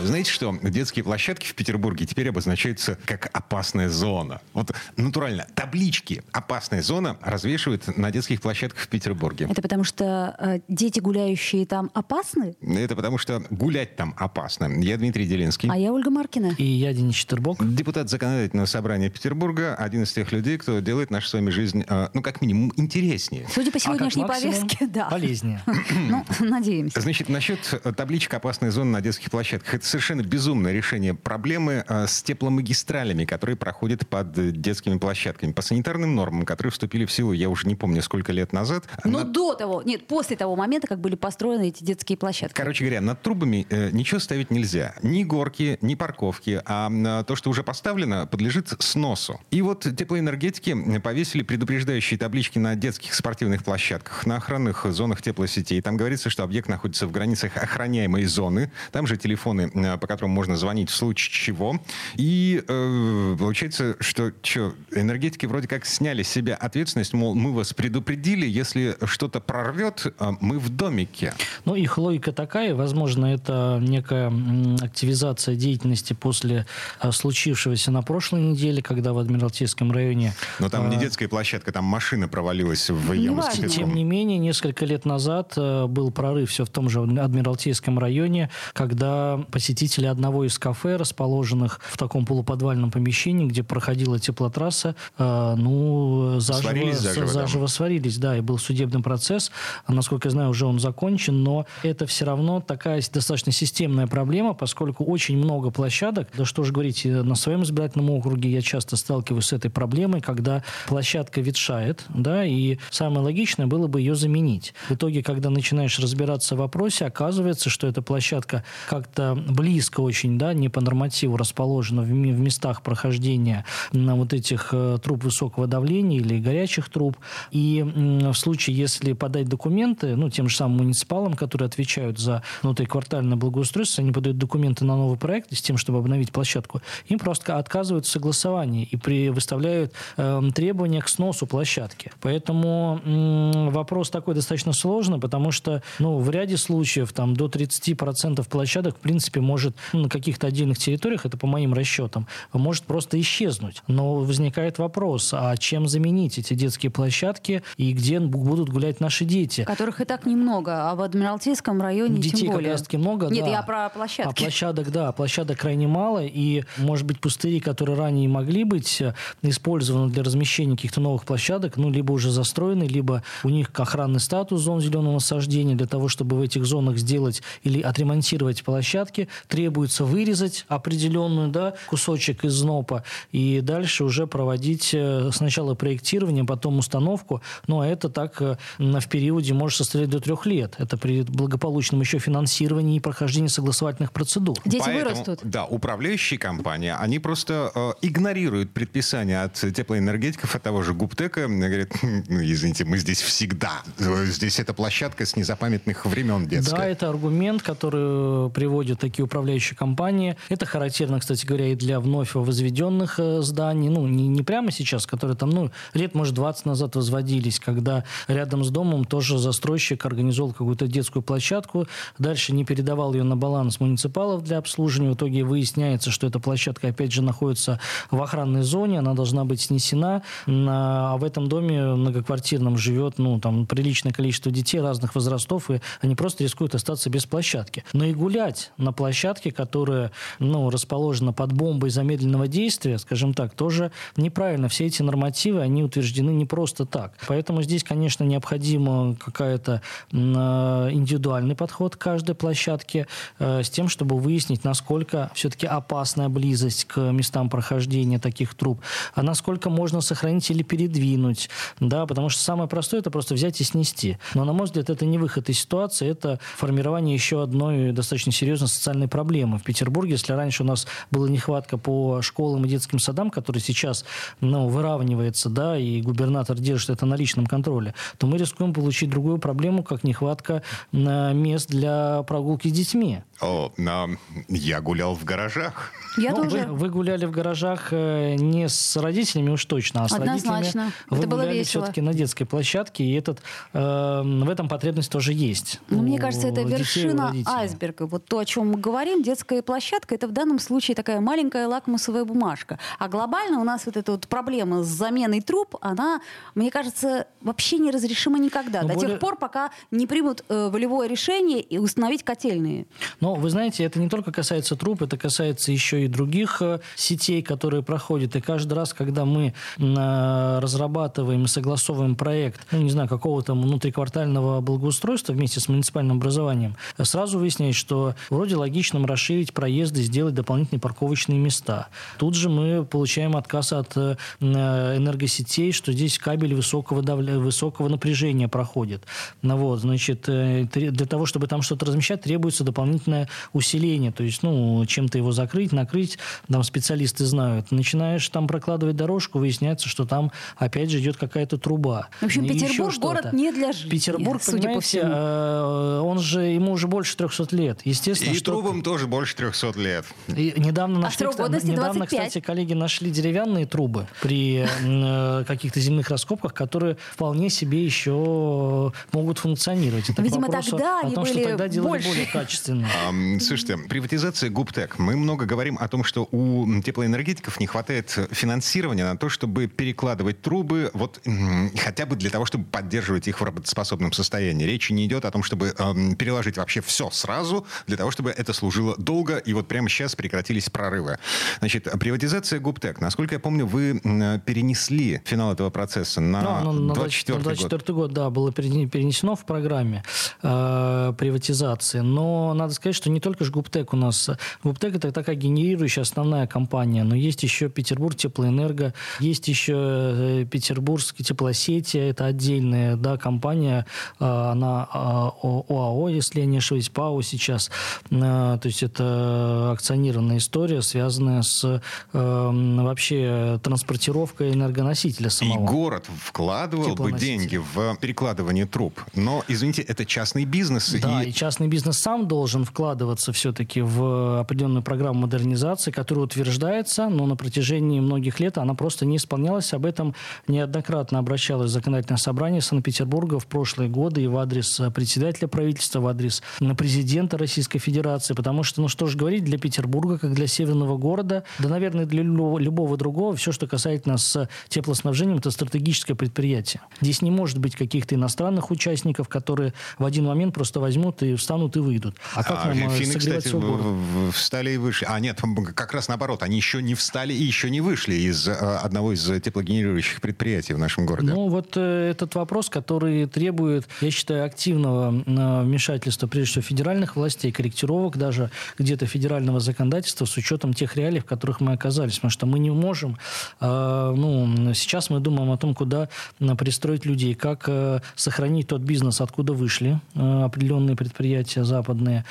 Вы знаете, что детские площадки в Петербурге теперь обозначаются как опасная зона? Вот натурально, таблички «опасная зона» развешивают на детских площадках в Петербурге. Это потому что э, дети, гуляющие там, опасны? Это потому что гулять там опасно. Я Дмитрий Делинский. А я Ольга Маркина. И я Денис Четербок. Депутат законодательного собрания Петербурга. Один из тех людей, кто делает нашу с вами жизнь, э, ну, как минимум, интереснее. Судя по а сегодняшней а повестке, да. Полезнее. Ну, надеемся. Значит, насчет табличек «опасная зона» на детских площадках. Это совершенно безумное решение проблемы э, с тепломагистралями, которые проходят под детскими площадками. По санитарным нормам, которые вступили в силу, я уже не помню, сколько лет назад. Но над... до того, нет, после того момента, как были построены эти детские площадки. Короче говоря, над трубами э, ничего ставить нельзя. Ни горки, ни парковки. А э, то, что уже поставлено, подлежит сносу. И вот теплоэнергетики повесили предупреждающие таблички на детских спортивных площадках, на охранных зонах теплосетей. Там говорится, что объект находится в границах охраняемой зоны. Там же телефоны, э, по которым можем можно звонить в случае чего. И э, получается, что что, энергетики вроде как сняли с себя ответственность, мол, мы вас предупредили, если что-то прорвет, э, мы в домике. Ну, их логика такая, возможно, это некая активизация деятельности после э, случившегося на прошлой неделе, когда в Адмиралтейском районе... Но там не э, детская площадка, там машина провалилась в яму с Тем не менее, несколько лет назад был прорыв все в том же Адмиралтейском районе, когда посетители одного из кафе, расположенных в таком полуподвальном помещении, где проходила теплотрасса, э, ну, заживо сварились, заживо, заживо сварились, да, и был судебный процесс. Насколько я знаю, уже он закончен, но это все равно такая достаточно системная проблема, поскольку очень много площадок, да что же говорить, на своем избирательном округе я часто сталкиваюсь с этой проблемой, когда площадка ветшает, да, и самое логичное было бы ее заменить. В итоге, когда начинаешь разбираться в вопросе, оказывается, что эта площадка как-то близко очень да, не по нормативу расположена в, в местах прохождения на вот этих э, труб высокого давления или горячих труб. И в случае, если подать документы, ну, тем же самым муниципалам, которые отвечают за внутриквартальное благоустройство, они подают документы на новый проект с тем, чтобы обновить площадку, им просто отказывают в согласовании и при, выставляют э, требования к сносу площадки. Поэтому э, вопрос такой достаточно сложный, потому что ну, в ряде случаев там, до 30% площадок, в принципе, может ну, на каких каких-то отдельных территориях, это по моим расчетам, может просто исчезнуть. Но возникает вопрос, а чем заменить эти детские площадки и где будут гулять наши дети? Которых и так немного, а в Адмиралтейском районе Детей тем более. как раз-таки много, Нет, да. я про площадки. А площадок, да, площадок крайне мало, и, может быть, пустыри, которые ранее могли быть э, использованы для размещения каких-то новых площадок, ну, либо уже застроены, либо у них охранный статус зон зеленого насаждения, для того, чтобы в этих зонах сделать или отремонтировать площадки, требуется вы вырезать определенную да, кусочек из НОПа и дальше уже проводить э, сначала проектирование, потом установку. Ну, а это так э, в периоде может составлять до трех лет. Это при благополучном еще финансировании и прохождении согласовательных процедур. Дети Поэтому, вырастут. Да, управляющие компании, они просто э, игнорируют предписания от теплоэнергетиков, от того же Гуптека. Говорят, ну, извините, мы здесь всегда. Здесь эта площадка с незапамятных времен детская. Да, это аргумент, который приводят такие управляющие компании компании. Это характерно, кстати говоря, и для вновь возведенных э, зданий. Ну, не, не прямо сейчас, которые там, ну, лет, может, 20 назад возводились, когда рядом с домом тоже застройщик организовал какую-то детскую площадку, дальше не передавал ее на баланс муниципалов для обслуживания. В итоге выясняется, что эта площадка, опять же, находится в охранной зоне, она должна быть снесена, а в этом доме многоквартирном живет, ну, там, приличное количество детей разных возрастов, и они просто рискуют остаться без площадки. Но и гулять на площадке, которая которая ну, расположена под бомбой замедленного действия, скажем так, тоже неправильно. Все эти нормативы, они утверждены не просто так. Поэтому здесь, конечно, необходимо какая-то индивидуальный подход к каждой площадке э, с тем, чтобы выяснить, насколько все-таки опасная близость к местам прохождения таких труб, а насколько можно сохранить или передвинуть, да, потому что самое простое это просто взять и снести. Но, на мой взгляд, это не выход из ситуации, это формирование еще одной достаточно серьезной социальной реальной проблемы. В Петербурге, если раньше у нас была нехватка по школам и детским садам, который сейчас ну, выравнивается, да, и губернатор держит это на личном контроле, то мы рискуем получить другую проблему, как нехватка мест для прогулки с детьми. О, но я гулял в гаражах. Я ну, тоже. Вы, вы гуляли в гаражах э, не с родителями уж точно, а с Однозначно. родителями. Это вы было гуляли весело. все-таки на детской площадке, и этот, э, в этом потребность тоже есть. Ну, у мне кажется, это вершина айсберга. Вот то, о чем мы говорим, детская площадка, это в данном случае такая маленькая лакмусовая бумажка. А глобально у нас вот эта вот проблема с заменой труб, она, мне кажется, вообще неразрешима никогда. Но до более- тех пор, пока не примут э, волевое решение и установить котельные. Но вы знаете, это не только касается труб, это касается еще и других э, сетей, которые проходят. И каждый раз, когда мы э, разрабатываем и согласовываем проект, ну, не знаю, какого-то внутриквартального благоустройства вместе с муниципальным образованием, сразу выясняется, что вроде логично расширить проезды, сделать дополнительные парковочные места. Тут же мы получаем отказ от э, энергосетей, что здесь кабель высокого, давля- высокого напряжения проходит. Ну, вот, значит, э, для того, чтобы там что-то размещать, требуется дополнительное усиление. То есть, ну, чем-то его закрыть, накрыть, там специалисты знают. Начинаешь там прокладывать дорожку, выясняется, что там опять же идет какая-то труба. В общем, Петербург город не для жизни. Петербург, судя по всему. э, он же, ему уже больше 300 лет. Естественно, И что... трубам тоже больше 300 лет. И недавно А нашли, годности недавно, 25. кстати, коллеги нашли деревянные трубы при э, каких-то земных раскопках, которые вполне себе еще могут функционировать. Это Видимо, вопросу тогда о том, что тогда делали больше. более качественно. Ам, Слушайте, приватизация ГУПТЭК. Мы много говорим о том, что у теплоэнергетиков не хватает финансирования на то, чтобы перекладывать трубы, вот хотя бы для того, чтобы поддерживать их в работоспособном состоянии. Речи не идет о том, чтобы ам, переложить вообще все сразу, для того, чтобы это служило долго, и вот прямо сейчас прекратились прорывы. Значит, приватизация ГУПТЭК. Насколько я помню, вы перенесли финал этого процесса на Ну, оно на 24 на год. 24 год, да, было перене- перенесено в программе э, приватизации. Но надо сказать, что не только же ГУПТЭК у нас. ГУПТЭК это такая генерирующая основная компания, но есть еще Петербург теплоэнерго, есть еще э, Петербургские теплосети, это отдельная да, компания, э, она э, ОАО, если я не ошибаюсь, ПАО сейчас. Э, То есть это акционированная история, связанная с э, вообще транспортировкой энергоносителя И самого. город вкладывал бы деньги в перекладывание труб. Но, извините, это частный бизнес. Да, и и частный бизнес сам должен вкладываться все-таки в определенную программу модернизации, которая утверждается, но на протяжении многих лет она просто не исполнялась. Об этом неоднократно обращалось законодательное собрание Санкт-Петербурга в прошлые годы и в адрес председателя правительства, в адрес президента Российской Федерации, потому что, ну что же говорить, для Петербурга, как для северного города, да, наверное, для любого, любого другого, все, что касается нас с теплоснабжением, это стратегическое предприятие. Здесь не может быть каких-то иностранных участников, которые в один момент просто возьмут и встанут и выйдут. А как А, нам э, финны, согревать кстати, город? встали и вышли. А нет, как раз наоборот, они еще не встали и еще не вышли из э, одного из теплогенерирующих предприятий в нашем городе. Ну, вот э, этот вопрос, который требует, я считаю, активного э, вмешательства, прежде всего, федеральных властей, корректировок даже где-то федерального законодательства с учетом тех реалий, в которых мы оказались. Потому что мы не можем, э, ну, сейчас мы думаем о том, куда э, пристроить людей, как э, сохранить тот бизнес, откуда вышли определенные предприятия западные.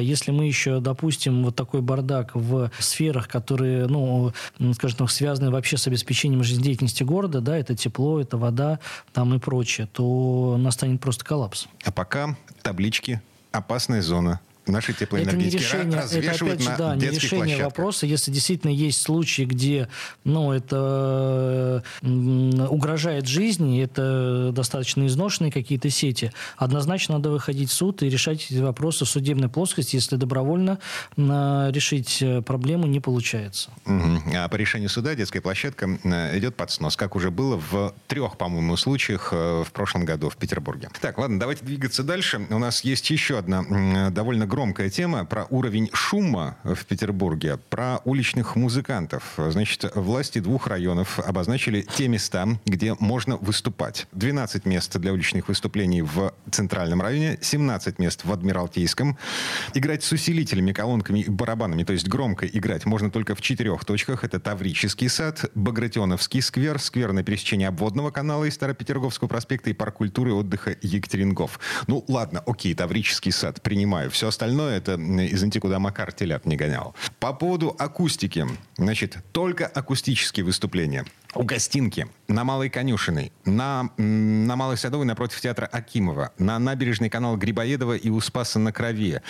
Если мы еще допустим вот такой бардак в сферах, которые, ну, скажем так, связаны вообще с обеспечением жизнедеятельности города, да, это тепло, это вода, там и прочее, то настанет просто коллапс. А пока таблички «Опасная зона». Наши Это не теплоэнергетики решение, это развешивают опять же, на да, не решение площадках. вопроса. Если действительно есть случаи, где ну, это угрожает жизни, это достаточно изношенные какие-то сети, однозначно надо выходить в суд и решать эти вопросы в судебной плоскости, если добровольно м, решить э, проблему не получается. Мгм. А по решению суда детская площадка идет под снос, как уже было в трех, по-моему, случаях э, в прошлом году в Петербурге. Так, ладно, давайте двигаться дальше. У нас есть еще одна довольно громкая тема про уровень шума в Петербурге, про уличных музыкантов. Значит, власти двух районов обозначили те места, где можно выступать. 12 мест для уличных выступлений в Центральном районе, 17 мест в Адмиралтейском. Играть с усилителями, колонками и барабанами, то есть громко играть, можно только в четырех точках. Это Таврический сад, Багратионовский сквер, сквер на пересечении обводного канала и Старопетерговского проспекта и парк культуры и отдыха Екатерингов. Ну, ладно, окей, Таврический сад, принимаю. Все остальное остальное это, извините, куда Макар телят не гонял. По поводу акустики. Значит, только акустические выступления. У Гостинки, на Малой Конюшиной, на, на Малой Садовой напротив театра Акимова, на набережной канала Грибоедова и у Спаса на Крови,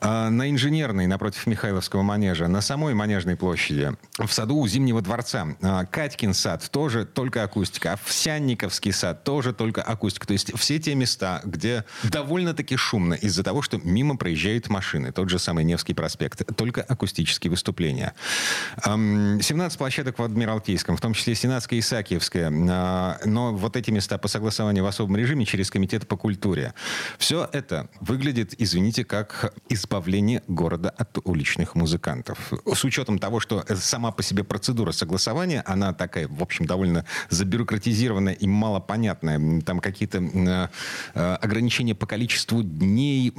э, на Инженерной напротив Михайловского манежа, на самой Манежной площади, в саду у Зимнего дворца, э, Катькин сад тоже только акустика, Овсянниковский сад тоже только акустика. То есть все те места, где довольно-таки шумно из-за того, что мимо проезжают машины. Тот же самый Невский проспект. Только акустические выступления. 17 площадок в Адмиралтейском, в том числе Сенатская и Исаакиевская. А, но вот эти места по согласованию в особом режиме через Комитет по культуре. Все это выглядит, извините, как избавление города от уличных музыкантов. С учетом того, что сама по себе процедура согласования, она такая, в общем, довольно забюрократизированная и малопонятная. Там какие-то э, ограничения по количеству дней,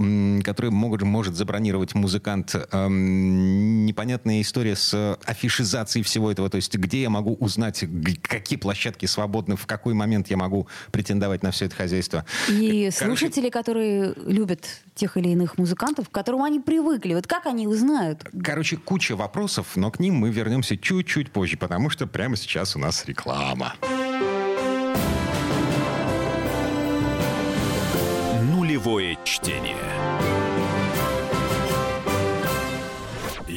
которые могут, может забронировать музыкант. Эм, непонятная история с афишизацией всего этого. То есть где я могу узнать, какие площадки свободны, в какой момент я могу претендовать на все это хозяйство. И Короче... слушатели, которые любят тех или иных музыкантов, к которым они привыкли, вот как они узнают? Короче, куча вопросов, но к ним мы вернемся чуть-чуть позже, потому что прямо сейчас у нас реклама. Нулевое чтение.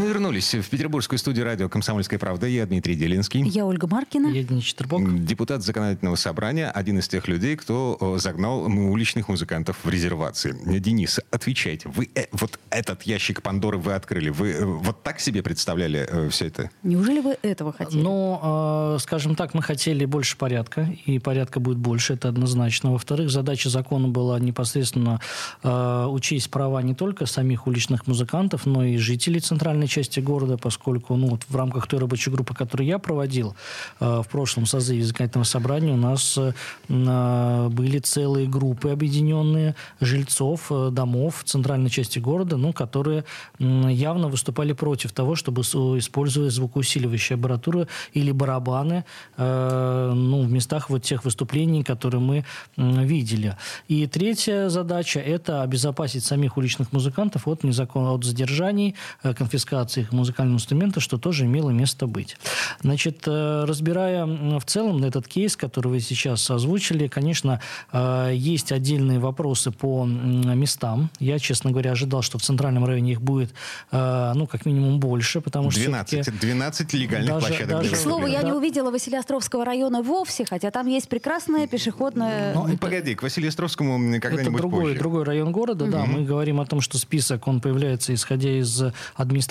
Вернулись в петербургскую студию радио «Комсомольская правда». Я Дмитрий Делинский. Я Ольга Маркина. Я Денис Четербок. Депутат законодательного собрания, один из тех людей, кто загнал уличных музыкантов в резервации. Денис, отвечайте. Вы э, вот этот ящик Пандоры вы открыли. Вы э, вот так себе представляли э, все это? Неужели вы этого хотели? Ну, э, скажем так, мы хотели больше порядка, и порядка будет больше, это однозначно. Во-вторых, задача закона была непосредственно э, учесть права не только самих уличных музыкантов, но и жителей центральной части города, поскольку ну, вот в рамках той рабочей группы, которую я проводил э, в прошлом созыве законодательного собрания, у нас э, были целые группы объединенные жильцов э, домов в центральной части города, ну, которые э, явно выступали против того, чтобы использовать звукоусиливающие аппаратуры или барабаны э, ну, в местах вот тех выступлений, которые мы э, видели. И третья задача – это обезопасить самих уличных музыкантов от, незакон... от задержаний, э, конфискации их музыкального инструмента, что тоже имело место быть. Значит, э, разбирая в целом этот кейс, который вы сейчас озвучили, конечно, э, есть отдельные вопросы по местам. Я, честно говоря, ожидал, что в центральном районе их будет, э, ну, как минимум больше, потому что 12, 12 легальных даже, площадок. Даже, К слову, я да. не увидела Василиостровского района вовсе, хотя там есть прекрасная пешеходная... Ну, это, погоди, к Василиостровскому когда-нибудь Это другой, позже. другой район города, угу. да. Мы говорим о том, что список, он появляется, исходя из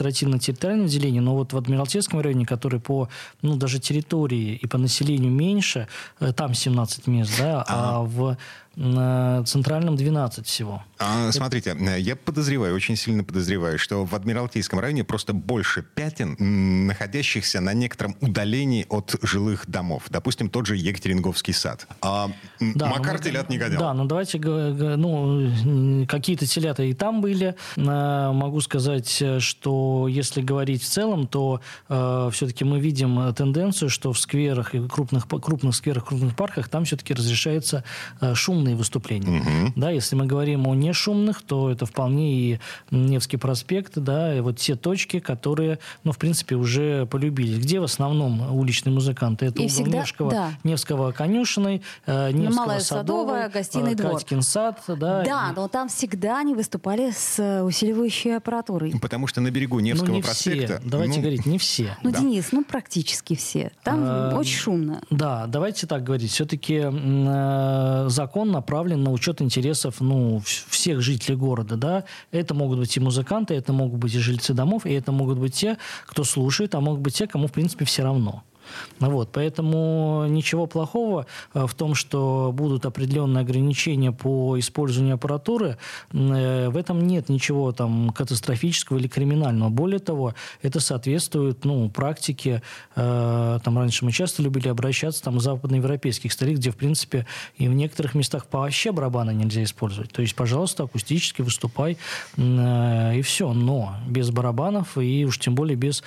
административно-территориального деления, но вот в Адмиралтейском районе, который по, ну, даже территории и по населению меньше, э, там 17 мест, да, а, а в на центральном 12 всего. А. Смотрите, я подозреваю, очень сильно подозреваю, что в Адмиралтейском районе просто больше пятен, находящихся на некотором удалении от жилых домов. Допустим, тот же Екатеринговский сад. А да, Макар ну, телят не гонял. Да, ну давайте, ну, какие-то телята и там были. А, могу сказать, что если говорить в целом, то э, все-таки мы видим тенденцию, что в скверах и крупных, крупных скверах, крупных парках там все-таки разрешается э, шум шумные выступления. Угу. Да, если мы говорим о нешумных, то это вполне и Невский проспект, да, и вот те точки, которые, ну, в принципе, уже полюбились. Где в основном уличные музыканты? Это и угол всегда, Невского, да. Невского конюшиной, э, Невского Малая Садовая, Гостиный э, двор. Катькин сад. Да, да но там всегда они выступали с э, усиливающей аппаратурой. Потому что на берегу Невского ну, не проспекта... Все. Давайте ну, говорить, не все. Ну, да. Денис, ну, практически все. Там а, очень шумно. Да, давайте так говорить. Все-таки э, закон направлен на учет интересов ну, всех жителей города. Да? Это могут быть и музыканты, это могут быть и жильцы домов, и это могут быть те, кто слушает, а могут быть те, кому, в принципе, все равно. Вот, поэтому ничего плохого э, в том, что будут определенные ограничения по использованию аппаратуры, э, в этом нет ничего там катастрофического или криминального. Более того, это соответствует ну, практике. Э, там раньше мы часто любили обращаться там, в западноевропейских столиц, где, в принципе, и в некоторых местах вообще барабаны нельзя использовать. То есть, пожалуйста, акустически выступай, и все. Но без барабанов и уж тем более без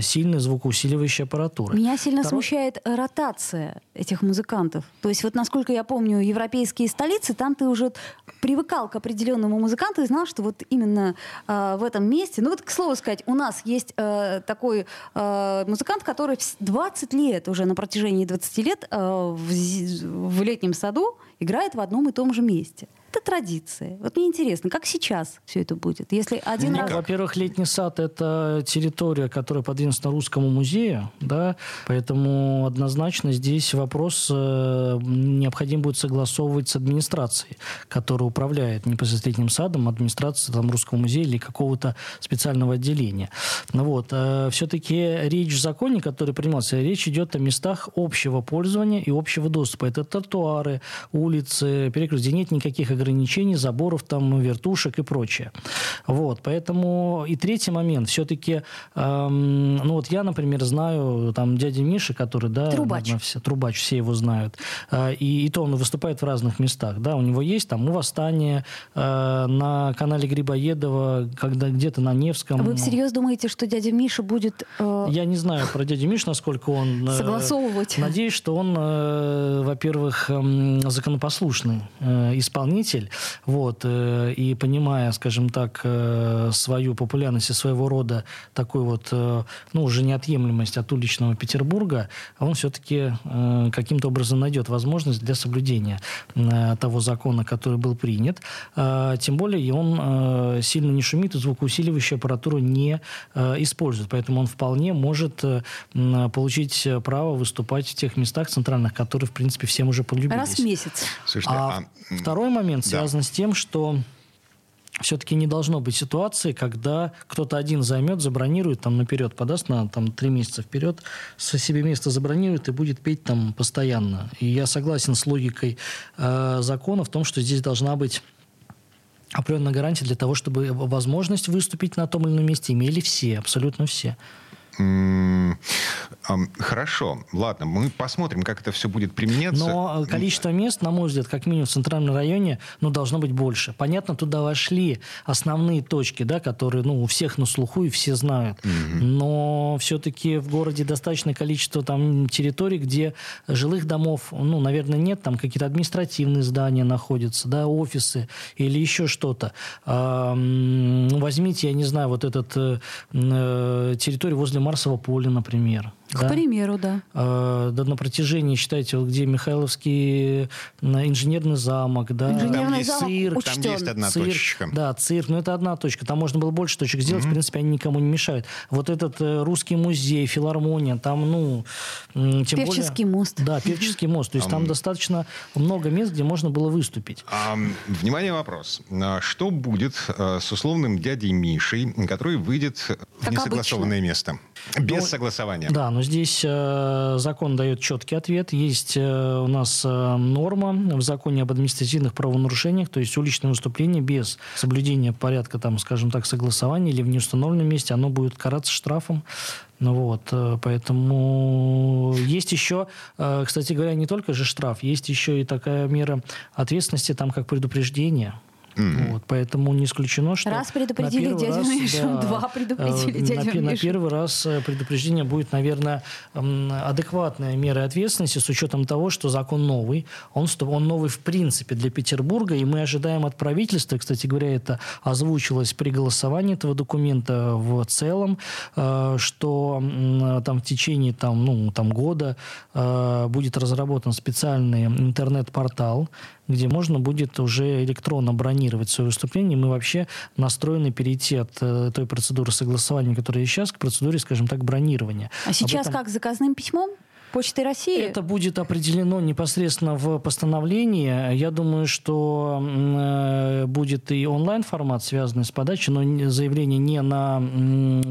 сильной звукоусиливающей аппаратуры. Меня сильно Второй... смущает ротация этих музыкантов. То есть вот насколько я помню европейские столицы, там ты уже привыкал к определенному музыканту и знал, что вот именно э, в этом месте, ну вот к слову сказать, у нас есть э, такой э, музыкант, который 20 лет уже на протяжении 20 лет э, в, в летнем саду играет в одном и том же месте это традиция. Вот мне интересно, как сейчас все это будет? Если один раз... Во-первых, летний сад – это территория, которая подвинута Русскому музею, да, поэтому однозначно здесь вопрос э, необходимо будет согласовывать с администрацией, которая управляет непосредственно летним садом, администрацией там, Русского музея или какого-то специального отделения. Ну, вот. Э, все-таки речь в законе, который принимался, речь идет о местах общего пользования и общего доступа. Это тротуары, улицы, перекрестки, где нет никаких ограничений ограничений, заборов, там, вертушек и прочее. Вот, поэтому и третий момент, все-таки, эм, ну вот я, например, знаю там дядя Миша, который, да, трубач, наверное, все, трубач, все его знают, э, и, и то он выступает в разных местах, да, у него есть там у восстания э, на канале Грибоедова, когда где-то на Невском. Вы всерьез думаете, что дядя Миша будет? Э... Я не знаю про дядю Мишу, насколько он э, согласовывать. Надеюсь, что он, э, во-первых, э, законопослушный э, исполнитель исполнитель, вот, э, и понимая, скажем так, э, свою популярность и своего рода такой вот, э, ну, уже неотъемлемость от уличного Петербурга, он все-таки каким-то образом найдет возможность для соблюдения того закона, который был принят. Тем более, и он сильно не шумит и звукоусиливающую аппаратуру не использует. Поэтому он вполне может получить право выступать в тех местах центральных, которые, в принципе, всем уже полюбились. Раз в месяц. Слушайте, а, а второй момент, момент связан да. с тем, что все-таки не должно быть ситуации, когда кто-то один займет, забронирует, там наперед подаст на там три месяца вперед, со себе место забронирует и будет петь там постоянно. И я согласен с логикой э, закона в том, что здесь должна быть определенная гарантия для того, чтобы возможность выступить на том или ином месте имели все, абсолютно все. Хорошо, ладно, мы посмотрим, как это все будет применяться. Но количество мест, на мой взгляд, как минимум в центральном районе, ну, должно быть больше. Понятно, туда вошли основные точки, да, которые, ну, у всех на слуху и все знают. Угу. Но все-таки в городе достаточное количество там территорий, где жилых домов, ну, наверное, нет, там какие-то административные здания находятся, да, офисы или еще что-то. Возьмите, я не знаю, вот этот э, э территорию возле Марсового поля, например. К да? примеру, да. Э, да, на протяжении, считайте, вот где Михайловский инженерный замок, да. Инженерный там замок цирк, учтен. Там есть одна цирк, точечка. Да, цирк, но это одна точка. Там можно было больше точек сделать, mm-hmm. в принципе, они никому не мешают. Вот этот э, русский музей, филармония, там, ну, тем Певческий более, мост. Да, Певческий мост. То есть um, там достаточно много мест, где можно было выступить. Um, внимание, вопрос. А что будет uh, с условным дядей Мишей, который выйдет в как несогласованное обычно. место? Без ну, согласования. Да, но здесь э, закон дает четкий ответ. Есть э, у нас э, норма в законе об административных правонарушениях, то есть уличное выступление без соблюдения порядка, там, скажем так, согласования или в неустановленном месте, оно будет караться штрафом. Ну вот, поэтому есть еще, кстати говоря, не только же штраф, есть еще и такая мера ответственности, там, как предупреждение. Mm-hmm. Вот, поэтому не исключено, что... Раз предупредили дядю раз, Мишу, да, два предупредили э, дядю на, Мишу. На первый раз э, предупреждение будет, наверное, адекватная мера ответственности с учетом того, что закон новый. Он, он новый в принципе для Петербурга, и мы ожидаем от правительства, кстати говоря, это озвучилось при голосовании этого документа в целом, э, что там в течение там, ну, там, года будет разработан специальный интернет-портал, где можно будет уже электронно бронировать свое выступление. Мы вообще настроены перейти от э, той процедуры согласования, которая есть сейчас, к процедуре, скажем так, бронирования. А сейчас этом... как, заказным письмом? Почтой России? Это будет определено непосредственно в постановлении. Я думаю, что э, будет и онлайн-формат, связанный с подачей, но заявление не на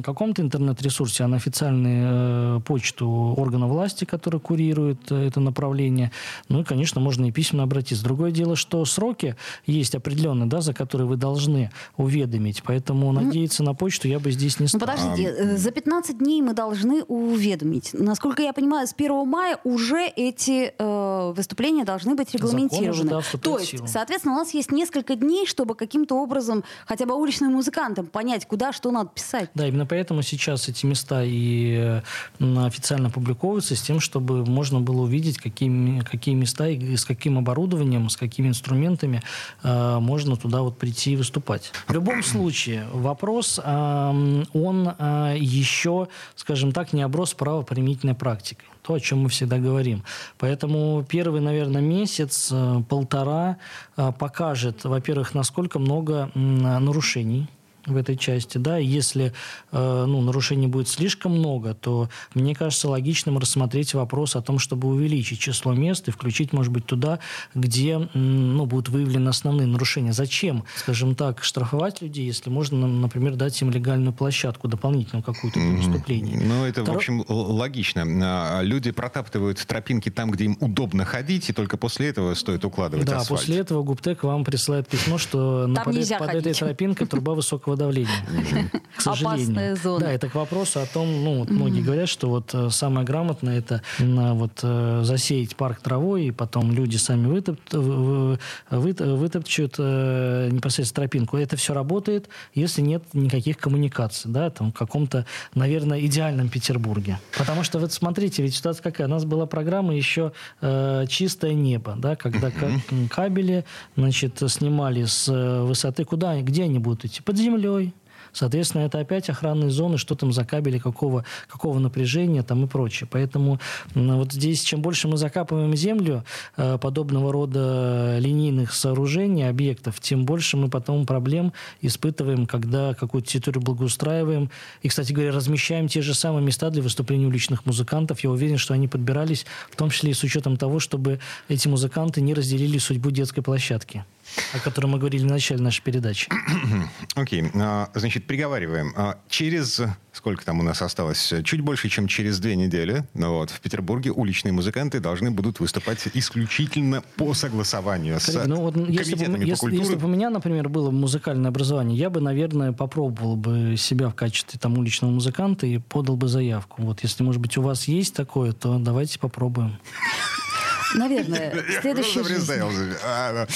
каком-то интернет-ресурсе, а на официальную э, почту органа власти, который курирует э, это направление. Ну и, конечно, можно и письменно обратиться. Другое дело, что сроки есть определенные, да, за которые вы должны уведомить. Поэтому надеяться на почту я бы здесь не Ну, стал. подождите, э, за 15 дней мы должны уведомить. Насколько я понимаю, с 1 мая уже эти э, выступления должны быть Закон уже, регламентированы. да, То есть, соответственно, у нас есть несколько дней, чтобы каким-то образом хотя бы уличным музыкантам понять, куда что надо писать. Да, именно поэтому сейчас эти места и э, официально публиковываются с тем, чтобы можно было увидеть, какие, какие места и с каким оборудованием, с какими инструментами э, можно туда вот прийти и выступать. В любом случае, вопрос, э, он э, еще, скажем так, не оброс правоприменительной практикой. То, о чем мы всегда говорим. Поэтому первый, наверное, месяц, э, полтора э, покажет, во-первых, насколько много нарушений в этой части, да, и если э, ну, нарушений будет слишком много, то мне кажется логичным рассмотреть вопрос о том, чтобы увеличить число мест и включить, может быть, туда, где ну, будут выявлены основные нарушения. Зачем, скажем так, штрафовать людей, если можно, например, дать им легальную площадку дополнительную какую-то для выступления? Ну, это, в Второ- общем, л- логично. А, Люди протаптывают тропинки там, где им удобно ходить, и только после этого стоит укладывать Да, асфальт. после этого Губтек вам присылает письмо, что на- под, под ходить. этой тропинкой труба высокого давления. К сожалению. Опасная зона. Да, это к вопросу о том, ну, вот многие говорят, что вот э, самое грамотное это м, вот э, засеять парк травой, и потом люди сами вытоп- вы- вы- вытопчут э, непосредственно тропинку. Это все работает, если нет никаких коммуникаций, да, там в каком-то, наверное, идеальном Петербурге. Потому что вот смотрите, ведь ситуация какая? У нас была программа еще э, «Чистое небо», да, когда ка- кабели, значит, снимали с высоты, куда, где они будут идти? Под землей. Соответственно, это опять охранные зоны, что там за кабели, какого, какого напряжения там и прочее. Поэтому вот здесь, чем больше мы закапываем землю э, подобного рода линейных сооружений, объектов, тем больше мы потом проблем испытываем, когда какую-то территорию благоустраиваем. И, кстати говоря, размещаем те же самые места для выступлений уличных музыкантов. Я уверен, что они подбирались, в том числе и с учетом того, чтобы эти музыканты не разделили судьбу детской площадки, о которой мы говорили в начале нашей передачи. Окей, а, значит, приговариваем. А, Через, сколько там у нас осталось, чуть больше, чем через две недели, ну вот, в Петербурге уличные музыканты должны будут выступать исключительно по согласованию с ну вот если бы, комитетами по если, культуре. если бы у меня, например, было музыкальное образование, я бы, наверное, попробовал бы себя в качестве там уличного музыканта и подал бы заявку. Вот если, может быть, у вас есть такое, то давайте попробуем. Наверное, жизни. представил. А,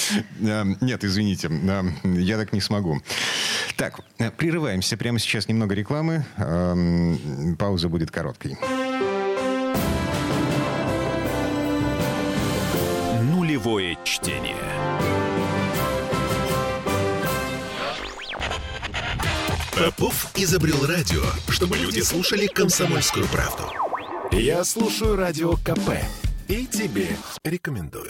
а, Нет, извините, а, я так не смогу. Так, э, прерываемся. Прямо сейчас немного рекламы. Ам, Пауза будет короткой. Нулевое чтение. Попов изобрел радио, чтобы люди слушали комсомольскую правду. Я слушаю радио КП и тебе рекомендую.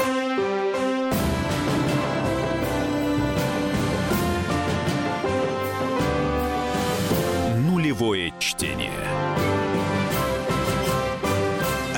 Нулевое чтение.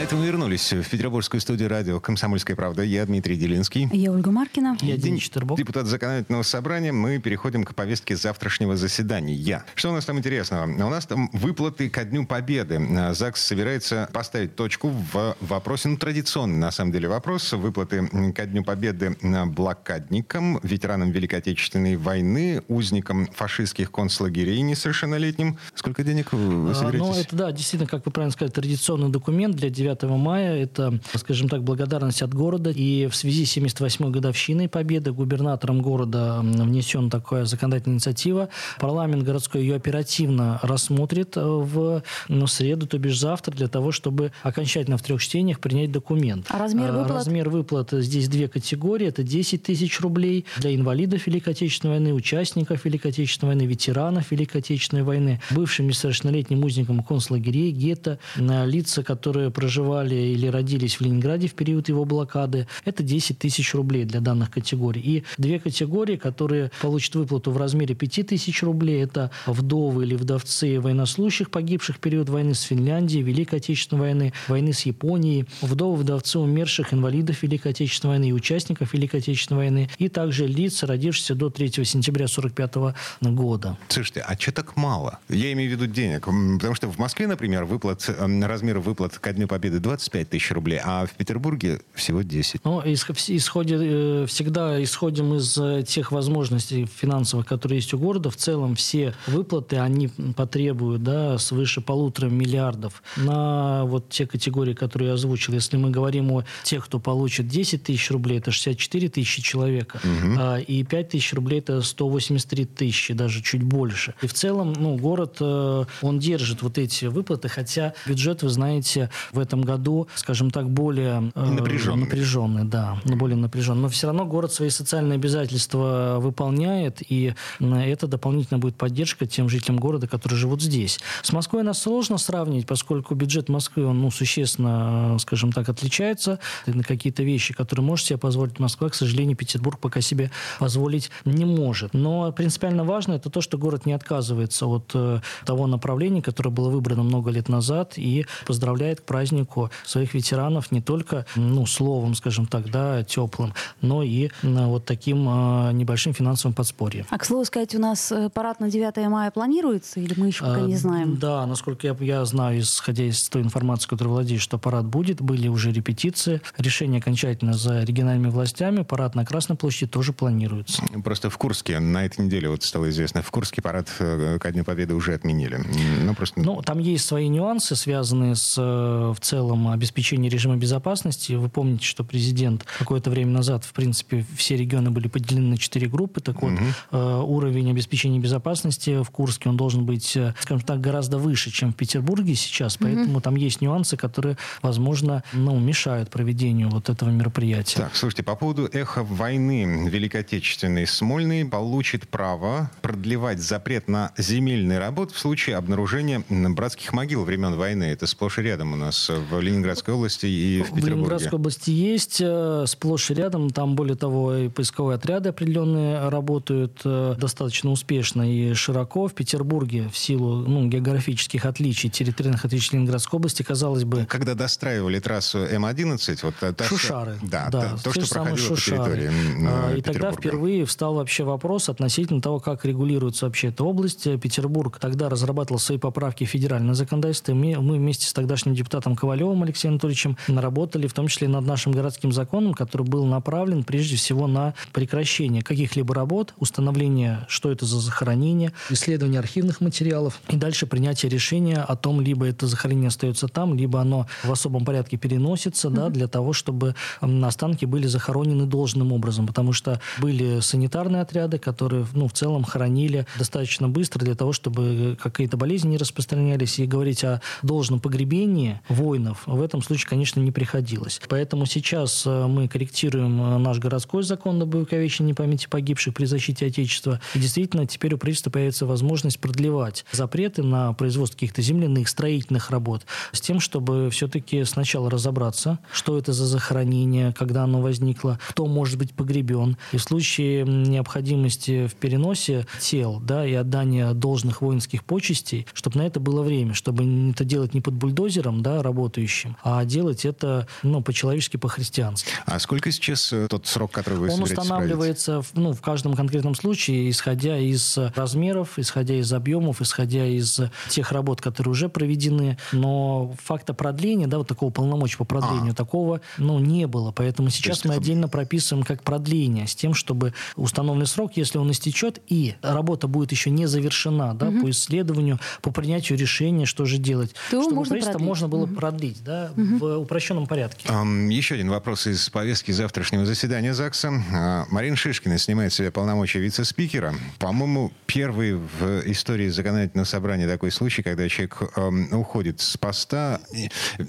Это мы вернулись в петербургскую студию радио «Комсомольская правда». Я Дмитрий Делинский. Я Ольга Маркина. Я Ден- Денис Четербок. Депутат законодательного собрания. Мы переходим к повестке завтрашнего заседания. Что у нас там интересного? У нас там выплаты ко Дню Победы. ЗАГС собирается поставить точку в вопросе, ну, традиционный, на самом деле, вопрос. Выплаты ко Дню Победы блокадникам, ветеранам Великой Отечественной войны, узникам фашистских концлагерей несовершеннолетним. Сколько денег вы А, собираетесь? Ну, это, да, действительно, как вы правильно сказали, традиционный документ для 9 мая. Это, скажем так, благодарность от города. И в связи с 78-й годовщиной Победы губернатором города м, внесена такая законодательная инициатива. Парламент городской ее оперативно рассмотрит э, в ну, среду, то бишь завтра, для того, чтобы окончательно в трех чтениях принять документ. А размер А, выплат? Размер выплат здесь две категории. Это 10 тысяч рублей для инвалидов Великой Отечественной войны, участников Великой Отечественной войны, ветеранов Великой Отечественной войны, бывшим несовершеннолетним узникам концлагерей, гетто, лица, которые проживают проживали или родились в Ленинграде в период его блокады. Это 10 тысяч рублей для данных категорий. И две категории, которые получат выплату в размере 5 тысяч рублей, это вдовы или вдовцы военнослужащих, погибших в период войны с Финляндией, Великой Отечественной войны, войны с Японией, вдовы, вдовцы умерших, инвалидов Великой Отечественной войны и участников Великой Отечественной войны, и также лиц, родившихся до 3 сентября 1945 года. Слушайте, а что так мало? Я имею в виду денег. Потому что в Москве, например, выплат, размер выплат ко Дню Победы 25 тысяч рублей, а в Петербурге всего 10. Ну, исходит, э, всегда исходим из э, тех возможностей финансовых, которые есть у города. В целом все выплаты, они потребуют да, свыше полутора миллиардов на вот те категории, которые я озвучил. Если мы говорим о тех, кто получит 10 тысяч рублей, это 64 тысячи человека, угу. и 5 тысяч рублей это 183 тысячи, даже чуть больше. И в целом, ну, город, э, он держит вот эти выплаты, хотя бюджет, вы знаете, в этом году, скажем так, более напряженный, напряженный да, более напряженный. Но все равно город свои социальные обязательства выполняет, и это дополнительно будет поддержка тем жителям города, которые живут здесь. С Москвой нас сложно сравнить, поскольку бюджет Москвы, он ну, существенно, скажем так, отличается. На какие-то вещи, которые может себе позволить Москва, к сожалению, Петербург пока себе позволить не может. Но принципиально важно это то, что город не отказывается от э, того направления, которое было выбрано много лет назад, и поздравляет к празднику своих ветеранов не только ну, словом, скажем так, да, теплым, но и вот таким э, небольшим финансовым подспорьем. А, к слову сказать, у нас э, парад на 9 мая планируется, или мы еще пока не знаем? Да, насколько я, я знаю, исходя из той информации, которую владею, что парад будет, были уже репетиции. Решение окончательно за региональными властями. Парад на Красной площади тоже планируется. Просто в Курске на этой неделе вот стало известно, в Курске парад э, ко Дню Победы уже отменили. Ну, просто... ну там есть свои нюансы, связанные с э, в целом обеспечением режима безопасности. Вы помните, что президент какое-то время назад, в принципе, все регионы были поделены на четыре группы. Так вот, угу. уровень обеспечения безопасности в Курске, он должен быть, скажем так, гораздо выше, чем в Петербурге сейчас. Поэтому угу. там есть нюансы, которые, возможно, ну, мешают проведению вот этого мероприятия. Так, слушайте, по поводу эхо войны Великой Отечественной. Смольный получит право продлевать запрет на земельные работы в случае обнаружения братских могил времен войны. Это сплошь и рядом у нас в Ленинградской области и в Петербурге. В Ленинградской области есть э, сплошь и рядом. Там, более того, и поисковые отряды определенные работают э, достаточно успешно и широко. В Петербурге в силу ну, географических отличий, территориальных отличий Ленинградской области, казалось бы... Когда достраивали трассу М-11, вот... Та, Шушары. Да, да то, то что проходило Шушары. по территории а, И тогда впервые встал вообще вопрос относительно того, как регулируется вообще эта область. Петербург тогда разрабатывал свои поправки в федеральное законодательство. Мы, мы вместе с тогдашним депутатом Ковалевым Алексеем Анатольевичем наработали в том числе над нашим городским законом, который был направлен прежде всего на прекращение каких-либо работ, установление, что это за захоронение, исследование архивных материалов и дальше принятие решения о том, либо это захоронение остается там, либо оно в особом порядке переносится, mm-hmm. да, для того, чтобы останки были захоронены должным образом, потому что были санитарные отряды, которые, ну, в целом хоронили достаточно быстро для того, чтобы какие-то болезни не распространялись, и говорить о должном погребении воинов в этом случае, конечно, не приходилось. Поэтому сейчас э, мы корректируем э, наш городской закон об увековечении памяти погибших при защите Отечества. И действительно, теперь у правительства появится возможность продлевать запреты на производство каких-то земляных, строительных работ с тем, чтобы все-таки сначала разобраться, что это за захоронение, когда оно возникло, кто может быть погребен. И в случае необходимости в переносе тел да, и отдания должных воинских почестей, чтобы на это было время, чтобы это делать не под бульдозером да, работающим, а делать это ну, по-человечески, по-христиански. А сколько сейчас э, тот срок, который вы Он устанавливается в, ну, в каждом конкретном случае, исходя из размеров, исходя из объемов, исходя из тех работ, которые уже проведены. Но факта продления, да, вот такого полномочия по продлению, а. такого ну, не было. Поэтому сейчас мы это... отдельно прописываем как продление с тем, чтобы установленный срок, если он истечет, и работа будет еще не завершена да, угу. по исследованию, по принятию решения, что же делать, То чтобы можно продлить. можно было угу. продлить да, угу. в упрощенном порядке. Um, еще один вопрос из повестки завтрашнего заседания ЗАГСа. Uh, Марина Шишкина снимает себе полномочия вице-спикера. По-моему, первый в истории законодательного собрания такой случай, когда человек уходит с поста.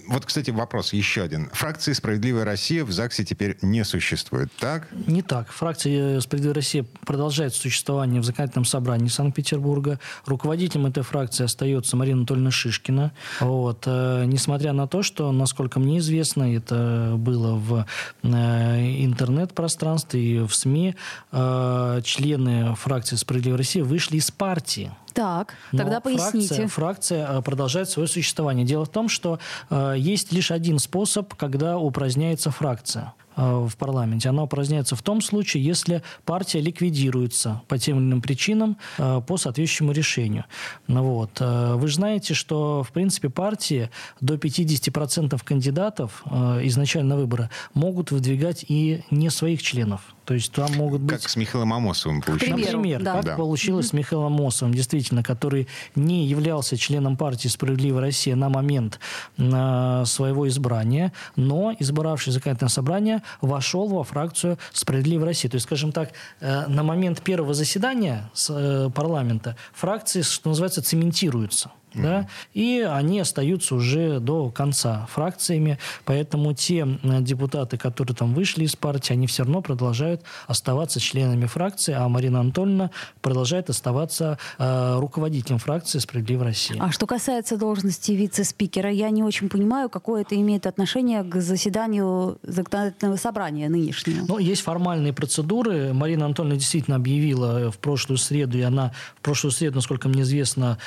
Вот, кстати, вопрос еще один. Фракции «Справедливая Россия» в ЗАГСе теперь не существует, так? Не так. Фракция «Справедливая Россия» продолжает существование в законодательном собрании Санкт-Петербурга. Руководителем этой фракции остается Марина Анатольевна Шишкина. Вот. Э, несмотря на то, что, насколько мне известно, это было в э, интернет-пространстве и в СМИ, э, члены фракции «Справедливая Россия» вышли из партии. Так, Но тогда поясните. Фракция, фракция продолжает свое существование. Дело в том, что э, есть лишь один способ, когда упраздняется фракция в парламенте. Она упраздняется в том случае, если партия ликвидируется по тем или иным причинам по соответствующему решению. Ну вот. Вы же знаете, что, в принципе, партии до 50% кандидатов изначально на выборы могут выдвигать и не своих членов. То есть там могут быть... Как с Михаилом Амосовым получилось. Например, да. как да. получилось с Михаилом Амосовым, действительно, который не являлся членом партии «Справедливая Россия» на момент э, своего избрания, но, избравший законодательное собрание, вошел во фракцию «Справедливая Россия». То есть, скажем так, э, на момент первого заседания с, э, парламента фракции, что называется, цементируются да, и они остаются уже до конца фракциями, поэтому те депутаты, которые там вышли из партии, они все равно продолжают оставаться членами фракции, а Марина Анатольевна продолжает оставаться э, руководителем фракции «Справедливая Россия». А что касается должности вице-спикера, я не очень понимаю, какое это имеет отношение к заседанию законодательного собрания нынешнего. Ну, есть формальные процедуры. Марина Анатольевна действительно объявила в прошлую среду, и она в прошлую среду, насколько мне известно,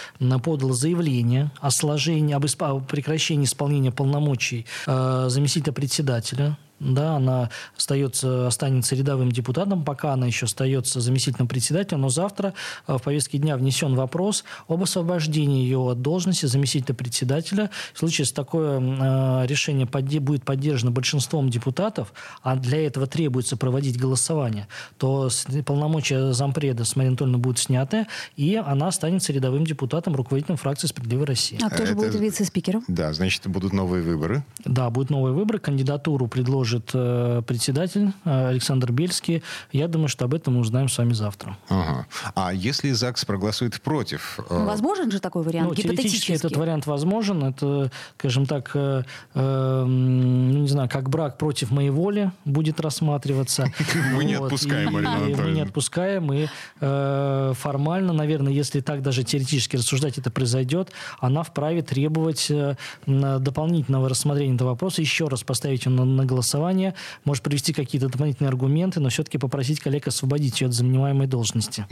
подала заявление заявление о сложении, об исп... прекращении исполнения полномочий э, заместителя председателя да, она остается, останется рядовым депутатом, пока она еще остается заместителем председателя, но завтра э, в повестке дня внесен вопрос об освобождении ее от должности заместителя председателя. В случае, если такое э, решение будет поддержано большинством депутатов, а для этого требуется проводить голосование, то полномочия зампреда с Анатольевной будут сняты, и она останется рядовым депутатом, руководителем фракции «Справедливая Россия». А кто же Это... будет вице-спикером? Да, значит, будут новые выборы. Да, будут новые выборы. Кандидатуру предложат предложит э, председатель э, Александр Бельский. Я думаю, что об этом мы узнаем с вами завтра. Ага. А если ЗАГС проголосует против? Э... Возможен же такой вариант? Ну, теоретически этот вариант возможен. Это, скажем так, э, э, ну, не знаю, как брак против моей воли будет рассматриваться. Мы не отпускаем, Марина Мы не отпускаем. И э, формально, наверное, если так даже теоретически рассуждать, это произойдет, она вправе требовать э, дополнительного рассмотрения этого вопроса, еще раз поставить его на голосование голосования, может привести какие-то дополнительные аргументы, но все-таки попросить коллег освободить ее от занимаемой должности.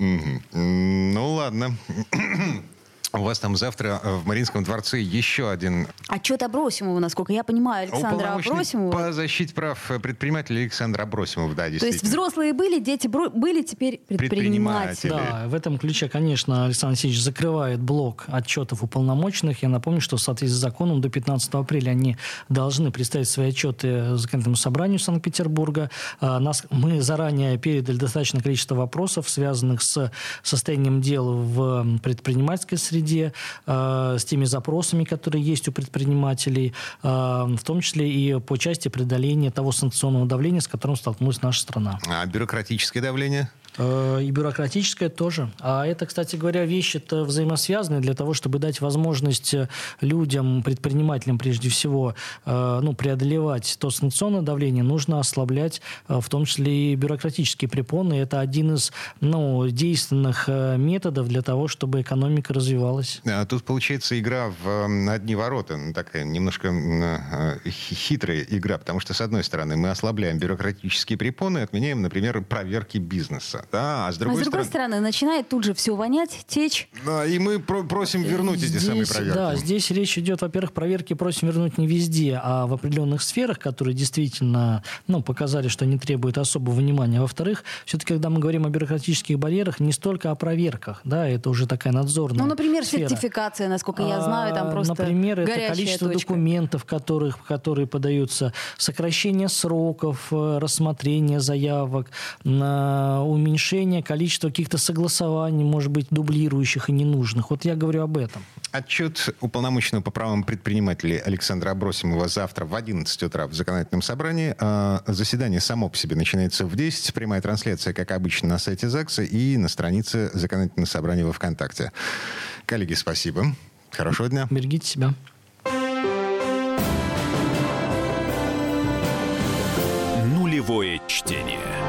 Ну ладно. У вас там завтра э, в Маринском дворце еще один... Отчет Абросимова, насколько я понимаю, Александра Абросимова. по защите прав предпринимателей Александра Абросимова, да, действительно. То есть взрослые были, дети были, теперь предприниматели. Да, в этом ключе, конечно, Александр Алексеевич закрывает блок отчетов уполномоченных. Я напомню, что в соответствии с законом до 15 апреля они должны представить свои отчеты законодательному собранию Санкт-Петербурга. А, нас, мы заранее передали достаточное количество вопросов, связанных с состоянием дел в предпринимательской среде, среде, э, с теми запросами, которые есть у предпринимателей, э, в том числе и по части преодоления того санкционного давления, с которым столкнулась наша страна. А бюрократическое давление? Э, и бюрократическое тоже. А это, кстати говоря, вещи-то взаимосвязаны для того, чтобы дать возможность людям, предпринимателям прежде всего, э, ну, преодолевать то санкционное давление, нужно ослаблять э, в том числе и бюрократические препоны. Это один из ну, действенных методов для того, чтобы экономика развивалась. А тут получается игра в одни ворота, ну, такая немножко хитрая игра, потому что, с одной стороны, мы ослабляем бюрократические препоны, отменяем, например, проверки бизнеса да, а с другой, а с другой стороны... стороны начинает тут же все вонять, течь. Да, и мы про просим вернуть здесь, эти самые проверки. Да, здесь речь идет, во-первых, проверки просим вернуть не везде, а в определенных сферах, которые действительно ну, показали, что не требуют особого внимания. А во-вторых, все-таки, когда мы говорим о бюрократических барьерах, не столько о проверках, да, это уже такая надзорная Ну, например, сфера. сертификация, насколько я знаю, там а, просто Например, это количество точка. документов, которых, которые подаются, сокращение сроков э, рассмотрения заявок, уменьшение уменьшение количества каких-то согласований, может быть, дублирующих и ненужных. Вот я говорю об этом. Отчет уполномоченного по правам предпринимателей Александра Абросимова завтра в 11 утра в законодательном собрании. А, заседание само по себе начинается в 10. Прямая трансляция, как обычно, на сайте ЗАГСа и на странице законодательного собрания во ВКонтакте. Коллеги, спасибо. Хорошего дня. Берегите себя. Нулевое чтение.